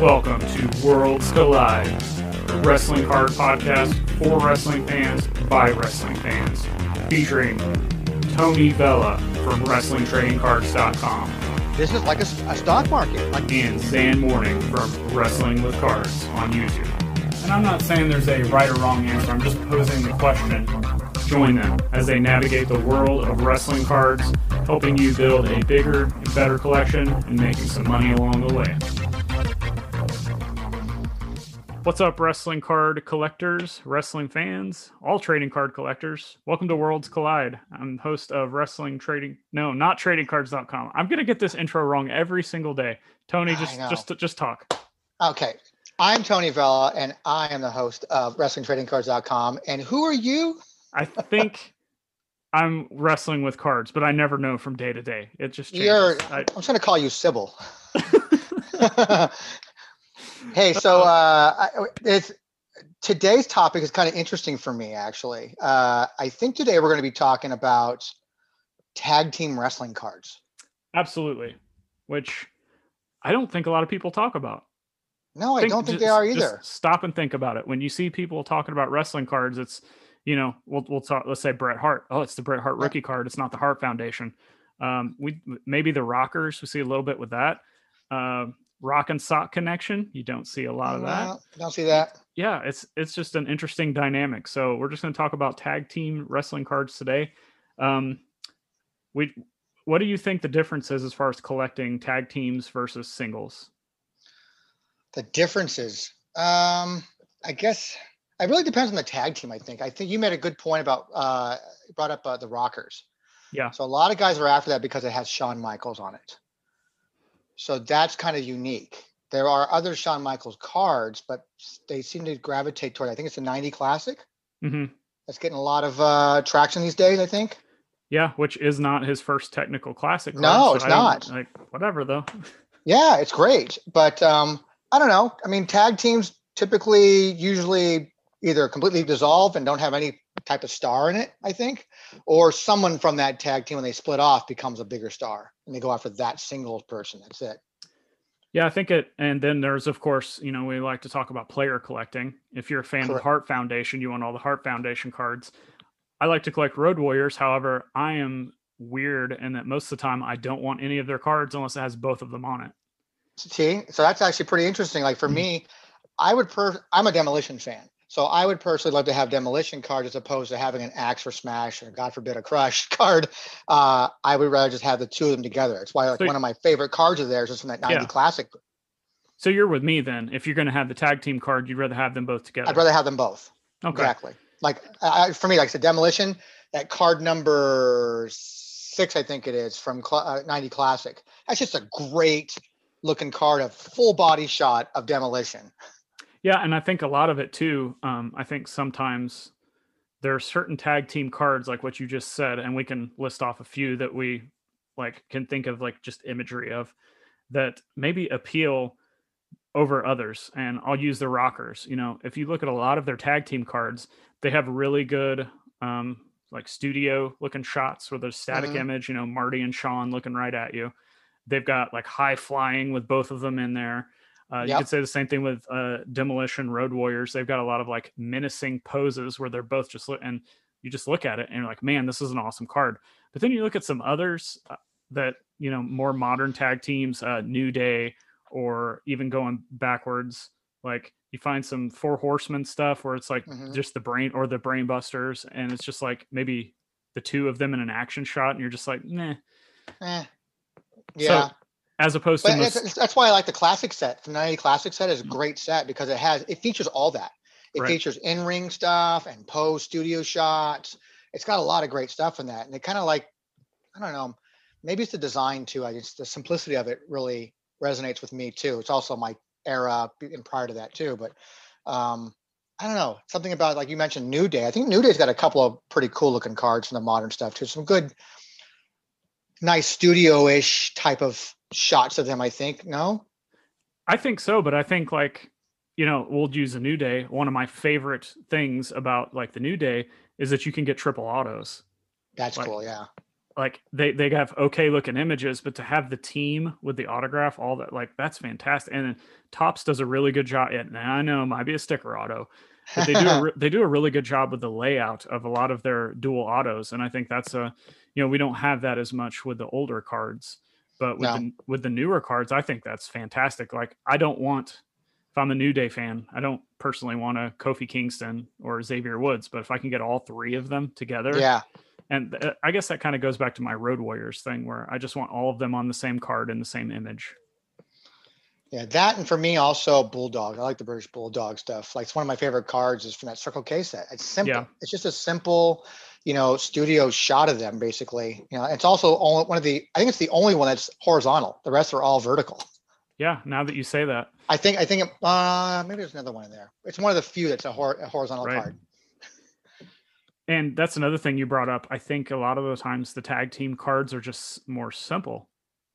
Welcome to Worlds Collide, a wrestling card podcast for wrestling fans by wrestling fans, featuring Tony Vella from WrestlingTradingCards.com This is like a stock market. Like and Zan Morning from Wrestling with Cards on YouTube. And I'm not saying there's a right or wrong answer, I'm just posing the question. Join them as they navigate the world of wrestling cards, helping you build a bigger and better collection and making some money along the way. What's up, wrestling card collectors, wrestling fans, all trading card collectors? Welcome to Worlds Collide. I'm host of Wrestling Trading. No, not TradingCards.com. I'm gonna get this intro wrong every single day. Tony, just just just talk. okay, I'm Tony Vella, and I am the host of WrestlingTradingCards.com. And who are you? I think I'm wrestling with cards, but I never know from day to day. It just changes. You're. I, I'm just going to call you Sybil. hey, so uh, it's today's topic is kind of interesting for me, actually. Uh, I think today we're going to be talking about tag team wrestling cards. absolutely, which I don't think a lot of people talk about. No, I think- don't think they just- are just either. stop and think about it. When you see people talking about wrestling cards, it's you know we'll we'll talk. Let's say Bret Hart. Oh, it's the Bret Hart Yeah. rookie card. It's not the Hart Foundation. Um, we maybe the Rockers. We see a little bit with that. Um Rock and Sock connection. You don't see a lot of that. No, don't see that. yeah it's it's just an interesting dynamic so we're just going to talk about tag team wrestling cards today um we what do you think the difference is as far as collecting tag teams versus singles The differences. Um, I guess it really depends on the tag team. I think. I think you made a good point about uh, brought up uh, the Rockers. yeah So a lot of guys are after that because it has Shawn Michaels on it. So that's kind of unique. There are other Shawn Michaels cards, but they seem to gravitate toward. I think it's a '90 Classic. hmm That's getting a lot of uh, traction these days. I think. yeah which is not his first technical classic card, No, it's I not. like whatever though Yeah, it's great, but um, I don't know. I mean, tag teams typically usually either completely dissolve and don't have any type of star in it, I think, or someone from that tag team when they split off becomes a bigger star and they go after that single person. That's it. Yeah, I think it. And then there's, of course, you know, we like to talk about player collecting. If you're a fan of the Correct. Hart Foundation, you want all the Hart Foundation cards. I like to collect Road Warriors. However, I am weird in that most of the time I don't want any of their cards unless it has both of them on it. See, so that's actually pretty interesting. Like for Mhm. me, I would per I'm a demolition fan. So I would personally love to have demolition cards as opposed to having an axe or smash or God forbid a crush card. Uh, I would rather just have the two of them together. It's why like So- one of my favorite cards of theirs is from that 90 Yeah. classic. So you're with me then. If you're going to have the tag team card, you'd rather have them both together. I'd rather have them both. okay. Exactly. Like I, for me, like I said, demolition. That card number six, I think it is from cl- uh, 90 Classic. That's just a great looking card, a full body shot of demolition. Yeah, and I think a lot of it too. Um, I think sometimes there are certain tag team cards, like what you just said, and we can list off a few that we like can think of, like just imagery of that maybe appeal over others. And I'll use the Rockers. You know, if you look at a lot of their tag team cards, they have really good, um, like studio looking shots with there's static Mhm. image. You know, Marty and Sean looking right at you. They've got like high flying with both of them in there. Uh, You could say the same thing with uh, Demolition Road Warriors. They've got a lot of like menacing poses where they're both just look and you just look at it and you're like, man, this is an awesome card. But then you look at some others uh, that you know more modern tag teams, uh, New Day, or even going backwards, like you find some Four Horsemen stuff where it's like Mhm. just the brain or the brainbusters, and it's just like maybe the two of them in an action shot, and you're just like, nah. Eh. Yeah. As opposed to but most, that's why I like the classic set. The 90 classic set is a great set because it has it features all that. It Right. features in-ring stuff and post studio shots. It's got a lot of great stuff in that. And it kind of like, I don't know, maybe it's the design too. I just the simplicity of it really resonates with me too. It's also my era and prior to that too. But um, I don't know something about like you mentioned New Day. I think New Day's got a couple of pretty cool looking cards from the modern stuff too. Some good, nice studio-ish type of shots of them. I think no. I think so, but I think like you know we'll use a New Day. One of my favorite things about like the New Day is that you can get triple autos. That's like, cool. Yeah. Like they they have okay looking images, but to have the team with the autograph, all that like that's fantastic. And then Topps does a really good job. Yeah, I know it might be a sticker auto, but they do a, they do a really good job with the layout of a lot of their dual autos, and I think that's a you know we don't have that as much with the older cards, but with no. the, with the newer cards, I think that's fantastic. Like I don't want if I'm a New Day fan, I don't personally want a Kofi Kingston or Xavier Woods, but if I can get all three of them together, yeah. And th- I guess that kind of goes back to my Road Warriors thing, where I just want all of them on the same card in the same image. Yeah, that and for me also Bulldog. I like the British Bulldog stuff. Like it's one of my favorite cards is from that Circle K set. It's simple. Yeah. It's just a simple, you know, studio shot of them basically. You know, it's also only one of the. I think it's the only one that's horizontal. The rest are all vertical. Yeah, now that you say that, I think I think uh, maybe there's another one in there. It's one of the few that's a, hor- a horizontal right. card. And that's another thing you brought up. I think a lot of the times the tag team cards are just more simple,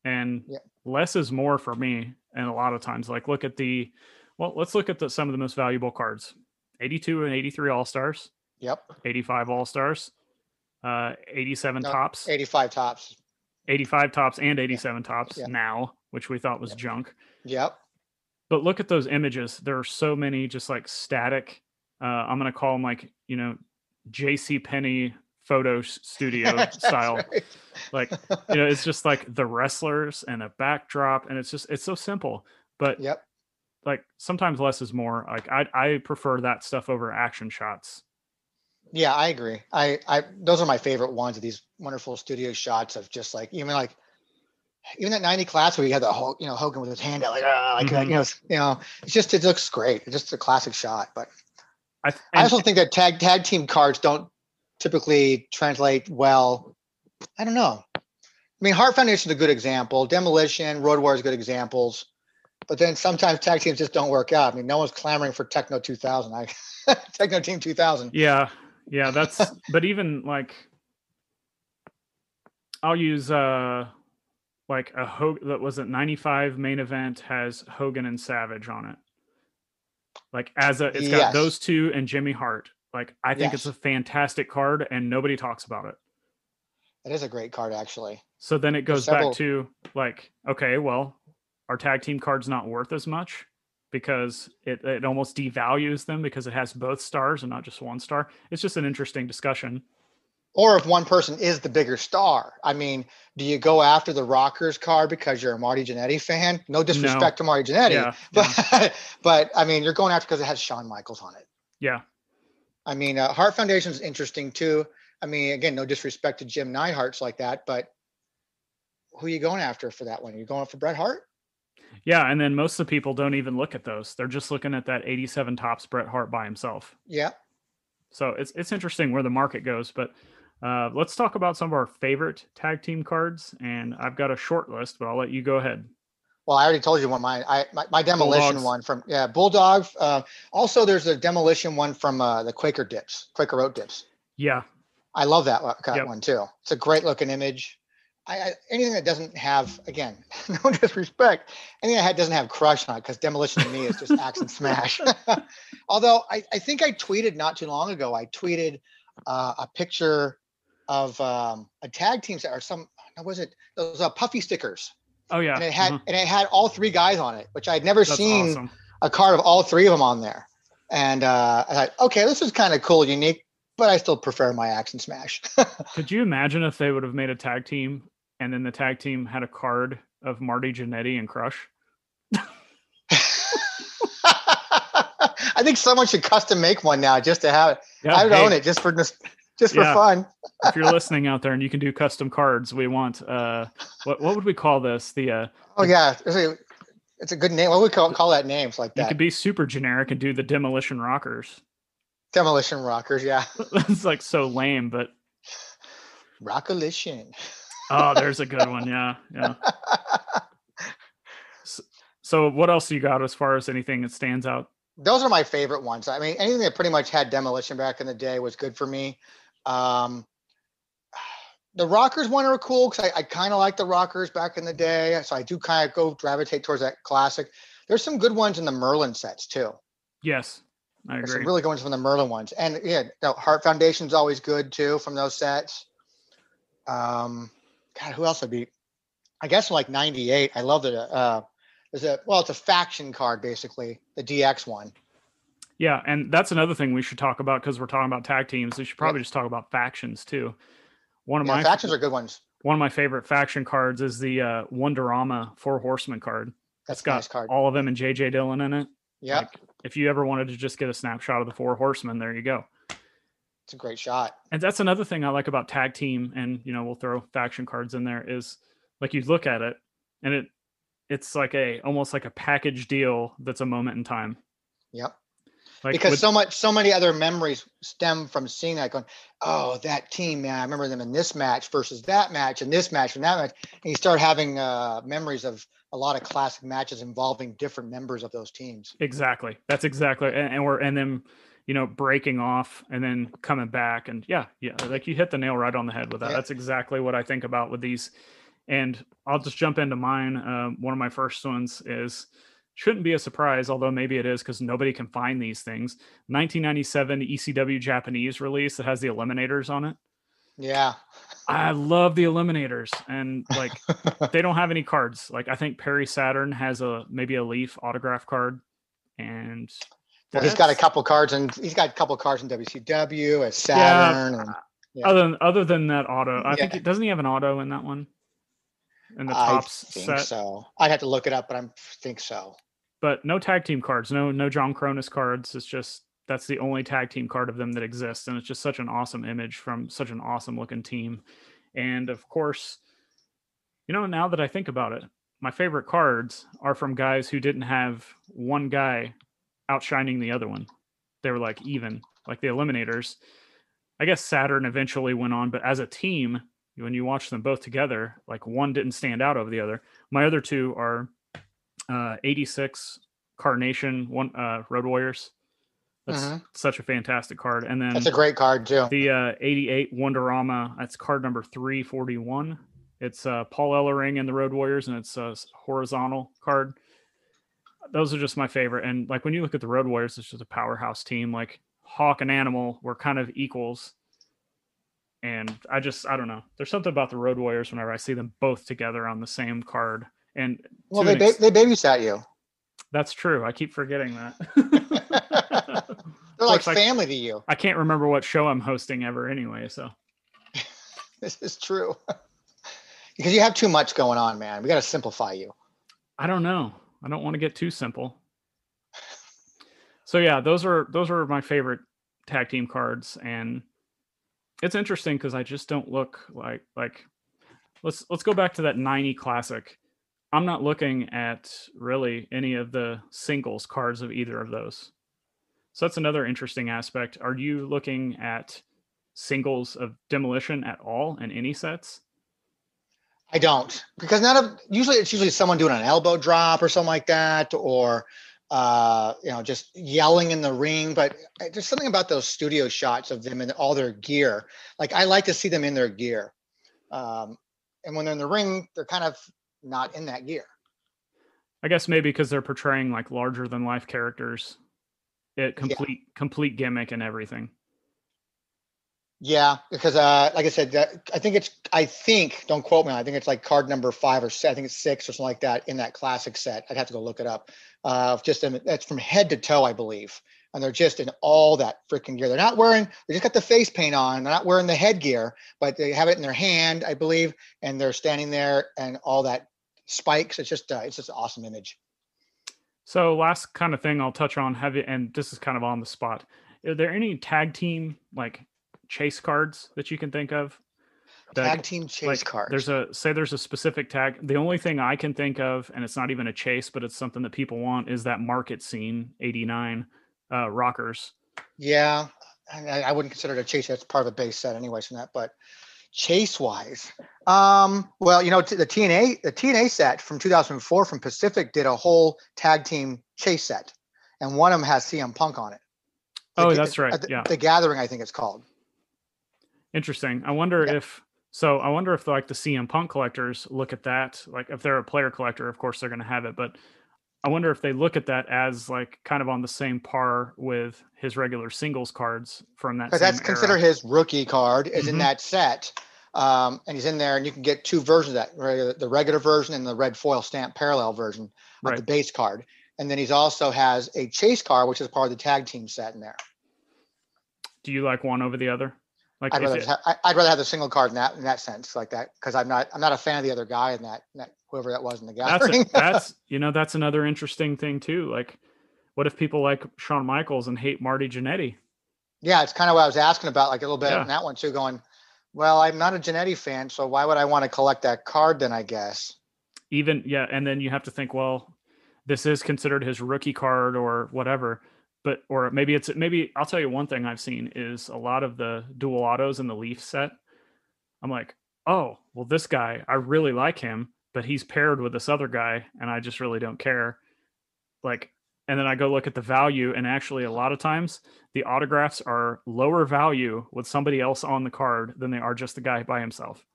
and yeah. less is more for me. And a lot of times, like look at the, well, let's look at the, some of the most valuable cards: 82 and 83 All Stars. Yep. 85 All Stars. Uh, 87 no, Topps. 85 Topps, 85 Topps, and 87 yeah. Topps yeah. now which we thought was yep. junk. Yep. But look at those images. There are so many just like static. Uh, I'm gonna call them like you know, J.C. Penney photo studio style. Right. Like you know, it's just like the wrestlers and a backdrop, and it's just it's so simple. But yep. Like sometimes less is more. Like I I prefer that stuff over action shots. Yeah, I agree. I I those are my favorite ones these wonderful studio shots of just like even like even that 90 class where you had the whole, you know, Hogan with his hand out like, ah, like, mm-hmm. you know, you know, it's just, it looks great. It's just a classic shot. But I, I also think that tag, tag team cards don't typically translate well. I don't know. I mean, Hart Foundation is a good example. Demolition, Road Warriors good examples. But then sometimes tag teams just don't work out. I mean, no one's clamoring for Techno 2000. I Techno Team 2000. Yeah, yeah, that's. but even like, I'll use uh like a Hogan that was at 95 main event has Hogan and Savage on it. Like as a it's got yes. those two and Jimmy Hart. Like I think yes. it's a fantastic card and nobody talks about it. It is a great card actually. So then it goes several... back to like, okay, well, our tag team card's not worth as much because it, it almost devalues them because it has both stars and not just one star. It's just an interesting discussion or if one person is the bigger star. I mean, do you go after the Rockers card because you're a Marty Jannetty fan? No disrespect no. to Marty Jannetty, yeah, but yeah. but I mean, you're going after because it has Shawn Michaels on it. Yeah. I mean, uh, Hart Foundation is interesting too. I mean, again, no disrespect to Jim Neidhart's like that, but who are you going after for that one? Are you going for Bret Hart? Yeah, and then most of the people don't even look at those. They're just looking at that 87 Topps Bret Hart by himself. Yeah. So it's it's interesting where the market goes, but uh, let's talk about some of our favorite tag team cards, and I've got a short list, but I'll let you go ahead. Well, I already told you one. My I, my, my demolition Bulldogs. one from yeah Bulldog. Uh, also, there's a demolition one from uh, the Quaker Dips, Quaker Oat Dips. Yeah, I love that yep. one too. It's a great looking image. I, I, anything that doesn't have again, no disrespect, anything that doesn't have crush on it, because demolition to me is just axe and smash. Although I, I think I tweeted not too long ago, I tweeted uh, a picture of um, a tag team are some was it those uh, puffy stickers. Oh yeah, and it had mm-hmm. and it had all three guys on it, which I'd never That's seen awesome. a card of all three of them on there. And uh, I thought, okay, this is kind of cool, unique, but I still prefer my axe and smash. Could you imagine if they would have made a tag team and then the tag team had a card of Marty Jannetty and Crush? I think someone should custom make one now just to have it. Yeah, I would hey, own it just for just for yeah. fun. if you're listening out there and you can do custom cards, we want uh what what would we call this? The uh Oh yeah, it's a, it's a good name. What would we call call that names like that? You could be super generic and do the demolition rockers. Demolition rockers, yeah. it's like so lame, but Rockolition. Oh, there's a good one. Yeah, yeah. So, so, what else do you got as far as anything that stands out? Those are my favorite ones. I mean, anything that pretty much had demolition back in the day was good for me. Um, the rockers one are cool because I, I kind of like the rockers back in the day. So I do kind of go gravitate towards that classic. There's some good ones in the Merlin sets too. Yes, I There's agree. some really good ones from the Merlin ones. And yeah, no, Hart Foundation's always good too from those sets. Um, God, who else would be? I guess like 98. I love the uh there's a well, it's a faction card basically, the DX one. Yeah, and that's another thing we should talk about because we're talking about tag teams. We should probably just talk about factions too. One of Yeah, my factions are good ones. one of my favorite faction cards is the uh, Wonderama Four Horsemen card. That's It's a got nice card. all of them and JJ Dillon in it. Yeah, Like, if you ever wanted to just get a snapshot of the Four Horsemen, there you go. It's a great shot. And that's another thing I like about tag team, and you know we'll throw faction cards in there. Is like you look at it, and it it's like a almost like a package deal that's a moment in time. Yep. Like because with- so much so many other memories stem from seeing that going oh that team man i remember them in this match versus that match and this match and that match and you start having uh, memories of a lot of classic matches involving different members of those teams Exactly. That's exactly, and, and we're and then you know breaking off and then coming back, and yeah, yeah, like you hit the nail right on the head with that. Yeah. That's exactly what I think about with these. And I'll just jump into mine. Um, one of my first ones is shouldn't be a surprise, although maybe it is because nobody can find these things. 1997 ECW Japanese release that has the Eliminators on it. yeah I love the Eliminators, and like they don't have any cards. Like I think Perry Saturn has a maybe a Leaf autograph card, and well, he's got a couple cards and he's got a couple cards in wcw as saturn and yeah. Other than other than that auto, I think Yeah. it doesn't he have an auto in that one? In the i think set, so i'd have to look it up but i think so but no tag team cards, no no John Kronus cards. It's just that's the only tag team card of them that exists, and it's just such an awesome image from such an awesome looking team. And of course, you know, now that I think about it, my favorite cards are from guys who didn't have one guy outshining the other one. They were like even, like the Eliminators. I guess Saturn eventually went on, but as a team, when you watch them both together, like one didn't stand out over the other. My other two are uh, 86 Carnation, one uh, Road Warriors. That's Mhm. such a fantastic card. And then that's a great card too the uh, 88 Wonderama, that's card number 341. It's uh, Paul Ellering and the Road Warriors, and it's a horizontal card. Those are just my favorite. And like when you look at the Road Warriors, it's just a powerhouse team. Like Hawk and Animal were kind of equals. And I just, I don't know. There's something about the Road Warriors whenever I see them both together on the same card. And well they, an ba- they babysat you that's true. I keep forgetting that. they're like course, I- family to you I can't remember what show I'm hosting ever anyway. So this is true because you have too much going on man we got to simplify you I don't know. I don't want to get too simple. So yeah, those are those are my favorite tag team cards, and it's interesting because I just don't look like like. Let's let's go back to that '90 classic. I'm not looking at really any of the singles cards of either of those. So that's another interesting aspect. Are you looking at singles of demolition at all in any sets? I don't because none of usually it's usually someone doing an elbow drop or something like that, or uh, you know just yelling in the ring. But uh, there's something about those studio shots of them in all their gear. Like I like to see them in their gear, um, and when they're in the ring, they're kind of not in that gear. I guess maybe because they're portraying like larger than life characters. It complete complete gimmick and everything. Yeah, because uh, like I said, I think it's I think don't quote me. I think it's like card number five or six, I think it's six or something like that in that classic set. I'd have to go look it up. Uh, just in, that's from head to toe, I believe, and they're just in all that freaking gear. They're not wearing. They just got the face paint on. They're not wearing the headgear, but they have it in their hand, I believe, and they're standing there and all that spikes. It's just uh, it's just an awesome image. So last kind of thing I'll touch on you and this is kind of on the spot. Are there any tag team like chase cards that you can think of? That- Tag team chase like cards. there's a say there's a specific tag. The only thing I can think of, and it's not even a chase, but it's something that people want, is that market scene 89 uh rockers. Yeah, I, I wouldn't consider it a chase. That's part of a base set, anyways. From that, but chase wise. Um, well, you know, the TNA the TNA set from 2004 from Pacific did a whole tag team chase set, and one of them has CM Punk on it. The, oh, that's right. The, yeah, the Gathering, I think it's called. Interesting. I wonder yeah. if so. I wonder if like the CM Punk collectors look at that. Like, if they're a player collector, of course they're going to have it, but I wonder if they look at that as like kind of on the same par with his regular singles cards from that. Because that's considered his rookie card is mm-hmm. in that set, um, and he's in there, and you can get two versions of that: the regular version and the red foil stamp parallel version of right. the base card. And then he's also has a chase card, which is part of the tag team set in there. Do you like one over the other? Like I'd rather, it, ha- I'd rather have the single card in that in that sense, like that, because I'm not I'm not a fan of the other guy in that, in that whoever that was in the gathering. That's, a, that's you know that's another interesting thing too. Like, what if people like Shawn Michaels and hate Marty Jannetty? Yeah, it's kind of what I was asking about, like a little bit yeah. on that one too. Going, well, I'm not a Jannetty fan, so why would I want to collect that card then? I guess. Even yeah, and then you have to think, well, this is considered his rookie card or whatever but or maybe it's maybe I'll tell you one thing I've seen is a lot of the dual autos in the Leaf set. I'm like, oh, well, this guy, I really like him, but he's paired with this other guy, and I just really don't care. Like, and then I go look at the value, and actually, a lot of times the autographs are lower value with somebody else on the card than they are just the guy by himself.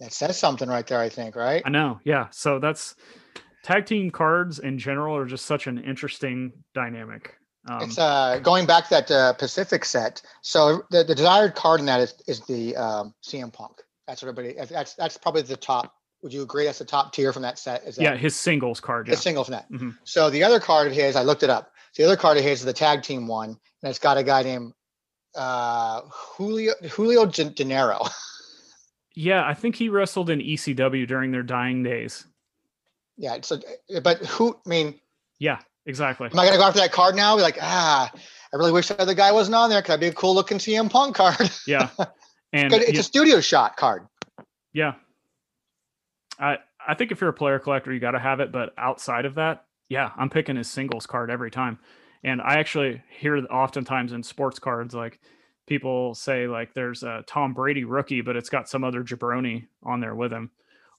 That says something right there, I think, right? I know. Yeah. So that's tag team cards in general are just such an interesting dynamic. Um, it's uh, going back to that uh, Pacific set. So the, the desired card in that is, is the um, CM Punk. That's everybody. That's that's probably the top. Would you agree? That's the top tier from that set. Is that, yeah, his singles card. Yeah. His singles net. Mm-hmm. So the other card of his, I looked it up. The other card of his is the tag team one, and it's got a guy named uh, Julio Julio Dinero. yeah, I think he wrestled in ECW during their dying days. Yeah, so but who? I mean, yeah, Exactly. Am I going to go after that card now? Be like, ah, I really wish that other guy wasn't on there. Could that be a cool looking CM Punk card? Yeah. And it's you, a studio shot card. Yeah. I I think if you're a player collector, you got to have it. But outside of that, yeah, I'm picking his singles card every time. And I actually hear oftentimes in sports cards, like people say like there's a Tom Brady rookie, but it's got some other jabroni on there with him,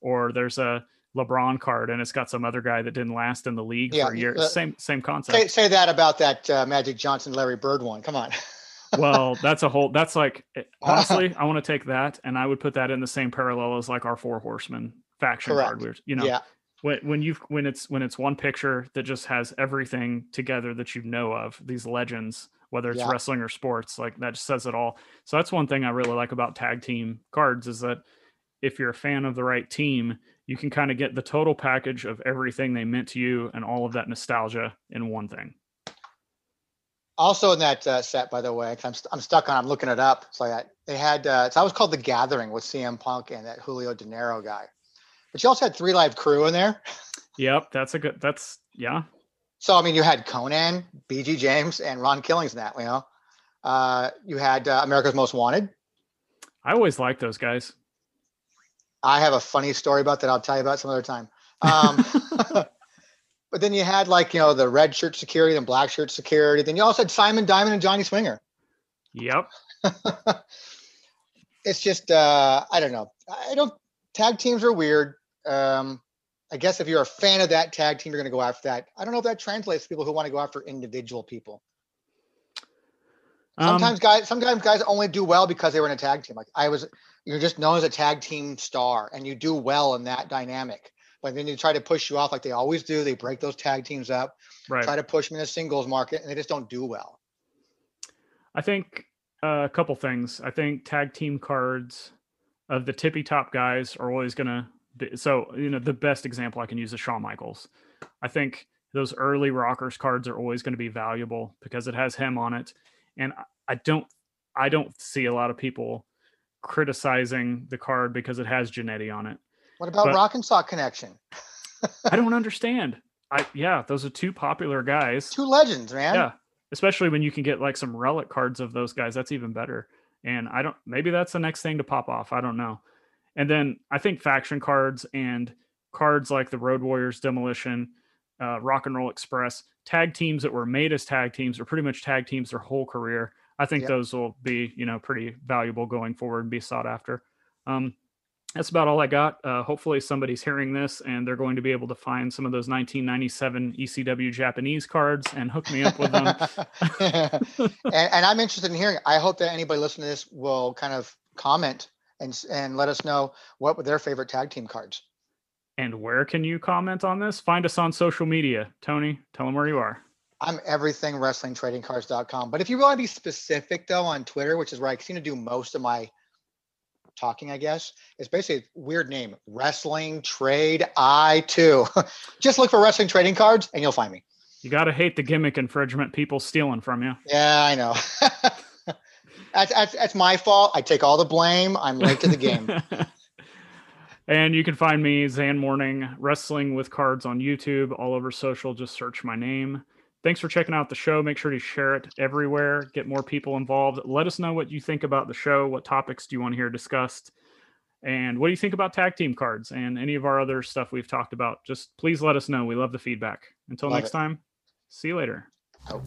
or there's a LeBron card and it's got some other guy that didn't last in the league yeah, for a year. Uh, same same concept. Say, say that about that uh, Magic Johnson Larry Bird one. Come on. well, that's a whole. That's like eh, honestly, I want to take that and I would put that in the same parallel as like our Four Horsemen faction Correct. card. You know, yeah. when when you when it's when it's one picture that just has everything together that you know of these legends, whether it's yeah. wrestling or sports, like that just says it all. So that's one thing I really like about tag team cards is that if you're a fan of the right team, you can kind of get the total package of everything they meant to you and all of that nostalgia in one thing. Also in that uh, set, by the way, I'm, st- I'm stuck on. I'm looking it up. So like they had uh, it's always called the Gathering with CM Punk and that Julio Dinero guy. But you also had Three Live Crew in there. Yep, that's a good. That's yeah. So I mean, you had Konnan, BG James, and Ron Killings in that. You know, uh, you had uh, America's Most Wanted. I always liked those guys. I have a funny story about that. I'll tell you about some other time. Um, but then you had like you know the red shirt security and black shirt security. Then you also had Simon Diamond and Johnny Swinger. Yep. it's just uh, I don't know. I don't. Tag teams are weird. Um, I guess if you're a fan of that tag team, you're going to go after that. I don't know if that translates to people who want to go after individual people. Sometimes um, guys, sometimes guys only do well because they were in a tag team. Like I was you're just known as a tag team star and you do well in that dynamic. But then you try to push you off like they always do. They break those tag teams up, right. try to push them in the singles market, and they just don't do well. I think uh, a couple things. I think tag team cards of the tippy top guys are always going to be so, you know, the best example I can use is Shawn Michaels. I think those early rockers cards are always going to be valuable because it has him on it. And I don't, I don't see a lot of people criticizing the card because it has Jannetty on it. What about but Rock and Sock Connection? I don't understand. I yeah, those are two popular guys. Two legends, man. Yeah. Especially when you can get like some relic cards of those guys. That's even better. And I don't maybe that's the next thing to pop off. I don't know. And then I think faction cards and cards like the Road Warriors Demolition, uh, Rock and Roll Express, tag teams that were made as tag teams or pretty much tag teams their whole career I think yep. those will be, you know, pretty valuable going forward and be sought after. Um, that's about all I got. Uh, hopefully, somebody's hearing this and they're going to be able to find some of those 1997 ECW Japanese cards and hook me up with them. and, and, I'm interested in hearing. I hope that anybody listening to this will kind of comment and and let us know what were their favorite tag team cards. And where can you comment on this? Find us on social media. Tony, tell them where you are. I'm everything wrestlingtradingcards.com. But if you want to be specific though on Twitter, which is where I seem to do most of my talking, I guess. It's basically a weird name. Wrestling Trade I too. Just look for wrestling trading cards and you'll find me. You gotta hate the gimmick infringement people stealing from you. Yeah, I know. that's, that's that's my fault. I take all the blame. I'm late to the game. and you can find me Zan Morning Wrestling with Cards on YouTube, all over social. Just search my name thanks for checking out the show. Make sure to share it everywhere, get more people involved. Let us know what you think about the show. What topics do you want to hear discussed? And what do you think about tag team cards and any of our other stuff we've talked about? Just please let us know. We love the feedback. Until love next it. time, see you later. Oh.